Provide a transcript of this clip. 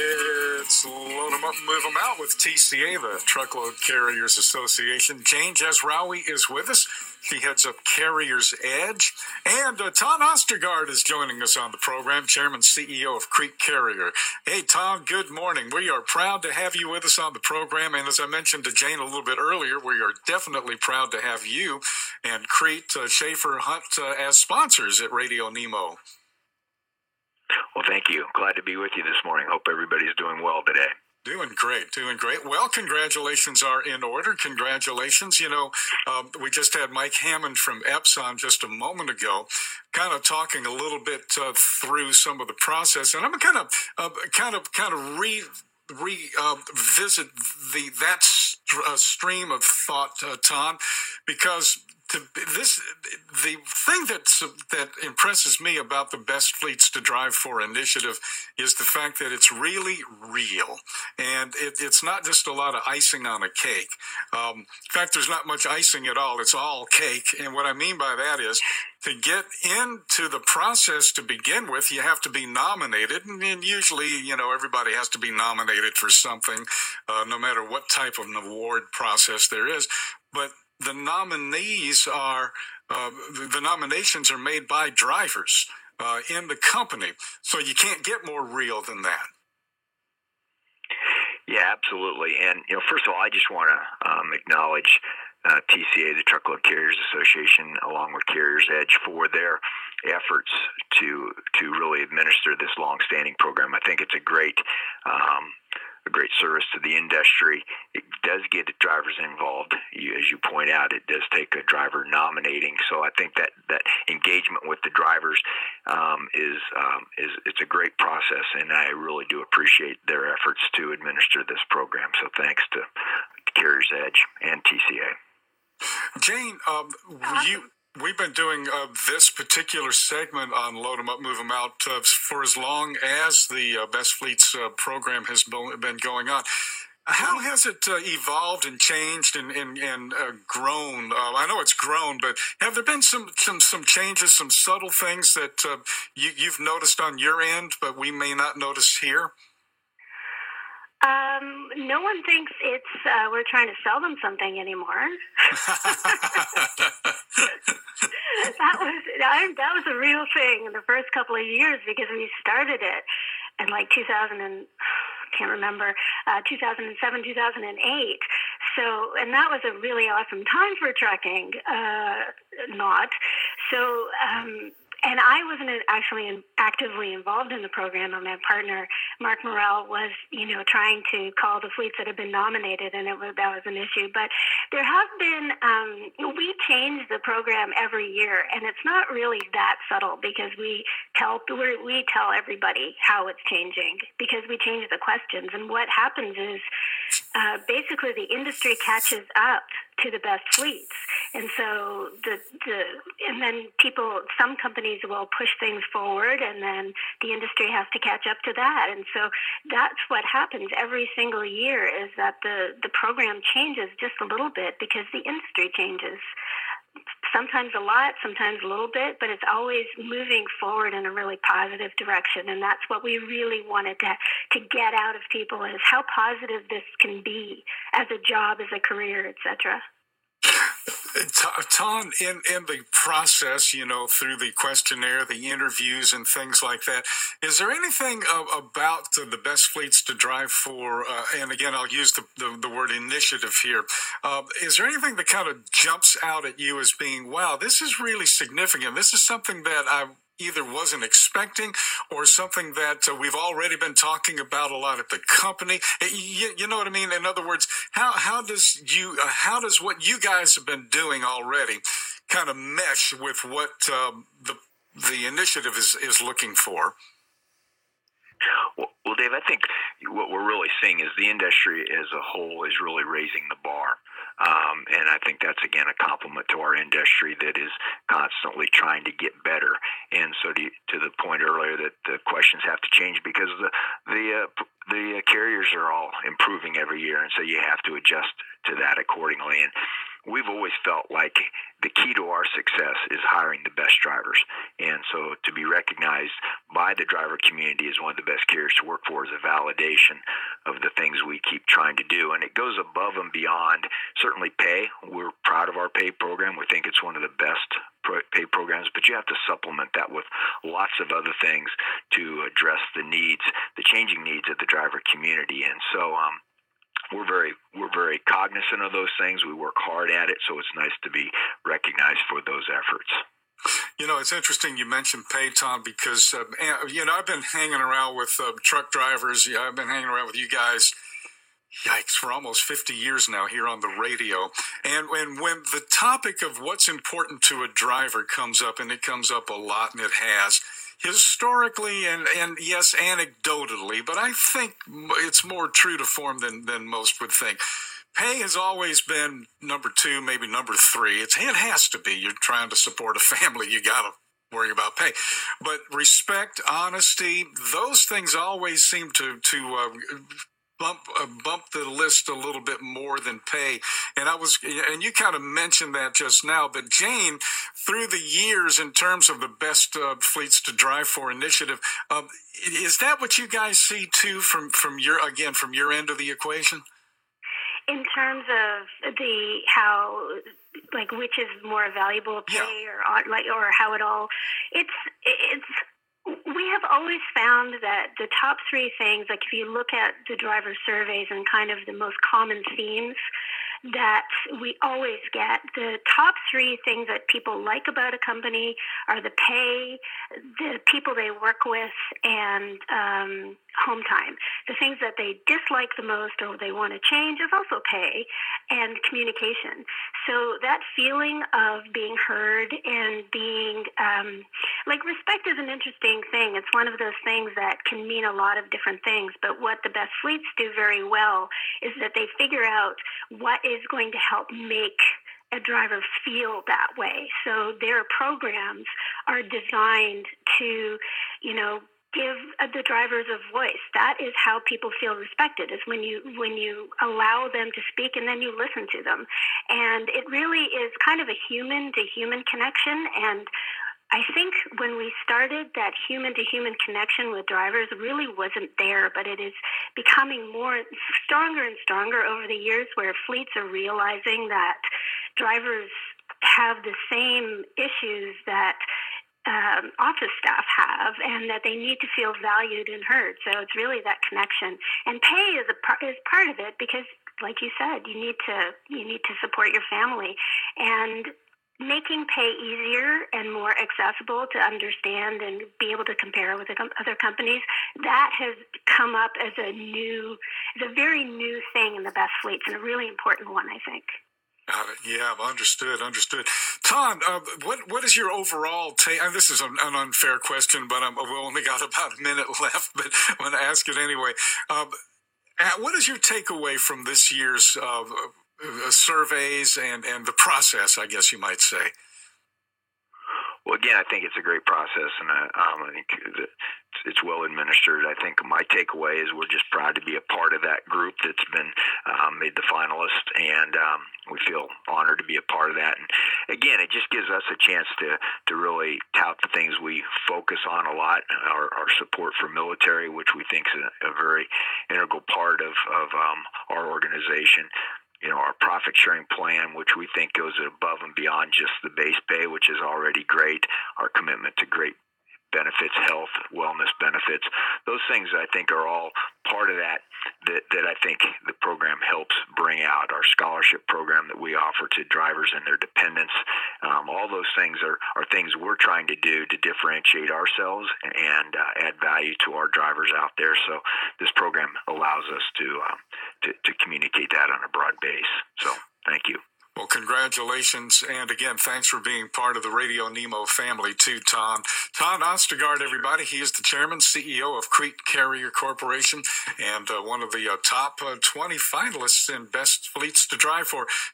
It's load them Up and move them Out with TCA, the Truckload Carriers Association. Jane Jazrawy is with us. She heads up Carrier's Edge. And uh, Tonn Ostergard is joining us on the program, Chairman CEO of Crete Carrier. Hey, Tom, good morning. We are proud to have you with us on the program. And as I mentioned to Jane a little bit earlier, we are definitely proud to have you and Crete uh, Shaffer Hunt uh, as sponsors at Radio Nemo. Well, thank you. Glad to be with you this morning. Hope everybody's doing well today. Doing great, doing great. Well, congratulations are in order. Congratulations. You know, um, we just had Mike Hammond from Epson just a moment ago, kind of talking a little bit uh, through some of the process, and I'm kind of, uh, kind of, kind of re revisit uh, the that st- uh, stream of thought, uh, Tom, because to this the thing that that impresses me about the best fleets to drive for initiative is the fact that it's really real. And it, it's not just a lot of icing on a cake. Um, in fact there's not much icing at all. It's all cake. And what i mean by that is to get into the process to begin with you have to be nominated. And, usually you know everybody has to be nominated for something uh, no matter what type of an award process there is. But the nominees are uh, the nominations are made by drivers uh, in the company, so you can't get more real than that. Yeah, absolutely. And you know, first of all, I just want to um, acknowledge uh, TCA, the Truckload Carriers Association, along with Carriers Edge, for their efforts to to really administer this long-standing program. I think it's a great um, a great service to the industry. It does get the drivers involved, you, as you point out. It does take a driver nominating, so I think that that engagement with the drivers um, is um, is it's a great process, and I really do appreciate their efforts to administer this program. So thanks to Carriers Edge and TCA. Jane, um, you we've been doing uh, this particular segment on Load 'em Up, Move 'em Out uh, for as long as the uh, Best Fleets uh, program has been going on. How has it uh, evolved and changed and, and, and uh, grown? I know it's grown, but have there been some, some, some changes, some subtle things that you, you've noticed on your end, but we may not notice here? Um, no one thinks it's uh, we're trying to sell them something anymore. that was I, that was a real thing in the first couple of years because we started it in like 2000 and can't remember uh, 2007 2008 so and that was a really awesome time for trucking uh, not so um, and I wasn't actually actively involved in the program. And my partner, Mark Murrell, was, you know, trying to call the fleets that had been nominated, and it was that was an issue. But there have been um, we change the program every year, and it's not really that subtle because we tell we tell everybody how it's changing because we change the questions, and what happens is uh, basically the industry catches up to the best fleets. And so the the and then people some companies will push things forward and then the industry has to catch up to that. And so that's what happens every single year is that the the program changes just a little bit because the industry changes sometimes a lot, sometimes a little bit, but it's always moving forward in a really positive direction. And that's what we really wanted to, to get out of people is how positive this can be as a job, as a career, etc. Tom, in, in the process, you know, through the questionnaire, the interviews, and things like that, is there anything about the best fleets to drive for? Uh, and again, I'll use the, the, the word initiative here. Uh, is there anything that kind of jumps out at you as being, wow, this is really significant? This is something that I either wasn't expecting or something that uh, we've already been talking about a lot at the company. You, you, know what I mean? In other words, how, how does you, uh, how does what you guys have been doing already kind of mesh with what um, the, the initiative is, is looking for? Well, well, Dave, I think what we're really seeing is the industry as a whole is really raising the bar. Um, and I think that's again a compliment to our industry that is constantly trying to get better. And so, to, to the point earlier that the questions have to change because the the uh, the carriers are all improving every year, and so you have to adjust to that accordingly. And we've always felt like the key to our success is hiring the best drivers. And so to be recognized by the driver community as one of the best carriers to work for is a validation of the things we keep trying to do. And it goes above and beyond certainly pay. We're proud of our pay program. We think it's one of the best pay programs, but you have to supplement that with lots of other things to address the needs, the changing needs of the driver community. And so, um, we're very we're very cognizant of those things. We work hard at it, so it's nice to be recognized for those efforts. You know, it's interesting you mentioned pay, Tom, because uh, you know I've been hanging around with uh, truck drivers. Yeah, I've been hanging around with you guys. Yikes, for almost 50 years now here on the radio. And, and when the topic of what's important to a driver comes up, and it comes up a lot, and it has, historically and, and yes, anecdotally, but I think it's more true to form than, than most would think. Pay has always been number two, maybe number three. It's, it has to be. You're trying to support a family. You got to worry about pay. But respect, honesty, those things always seem to, to uh, bump uh, bump the list a little bit more than pay. And I was, and you kind of mentioned that just now. But Jane, through the years, in terms of the best uh, fleets to drive for initiative, uh, is that what you guys see too from from your again from your end of the equation? In terms of the how like which is more valuable pay yeah. or like or how it all it's it's we have always found that the top three things, like if you look at the driver surveys and kind of the most common themes, that we always get. The top three things that people like about a company are the pay, the people they work with, and um, home time. The things that they dislike the most or they want to change is also pay and communication. So that feeling of being heard and being um, like respect is an interesting thing. It's one of those things that can mean a lot of different things. But what the best fleets do very well is that they figure out what is going to help make a driver feel that way. So their programs are designed to, you know, give uh, the drivers a voice. That is how people feel respected. Is when you when you allow them to speak and then you listen to them. And it really is kind of a human to human connection and I think when we started, that human to human connection with drivers really wasn't there, but it is becoming more stronger and stronger over the years where fleets are realizing that drivers have the same issues that um, office staff have, and that they need to feel valued and heard. So it's really that connection, and pay is a part is part of it because, like you said, you need to you need to support your family, and making pay easier and more accessible to understand and be able to compare with other companies that has come up as a new as a very new thing in the best fleets and a really important one i think yeah, understood, understood. Tom, uh, what what is your overall take? Uh, this is an, an, unfair question, but um, we've only got about a minute left. But I'm going to ask it anyway. Uh, what is your takeaway from this year's uh, surveys and, and the process, I guess you might say? Well, again, I think it's a great process, and I, uh, um, I think it's, it's well administered. I think my takeaway is we're just proud to be a part of that group that's been um, made the finalist, and um, we feel honored to be a part of that. And again, it just gives us a chance to to really tout the things we focus on a lot, our, our support for military, which we think is a, a very integral part of of um, our organization you know, our profit sharing plan, which we think goes above and beyond just the base pay, which is already great, our commitment to great benefits, health, wellness benefits. Those things I think are all part of that, that that I think the program helps bring out. Our scholarship program that we offer to drivers and their dependents. Um, all those things are, are things we're trying to do to differentiate ourselves and uh, add value to our drivers out there. So this program allows us to, um, to, to communicate that on a broad base. So thank you. Well, congratulations. And again, thanks for being part of the Radio Nemo family, too, Tom. Tom Ostergard, everybody. He is the chairman, CEO of Crete Carrier Corporation, and uh, one of the uh, top uh, 20 finalists in Best Fleets to Drive for.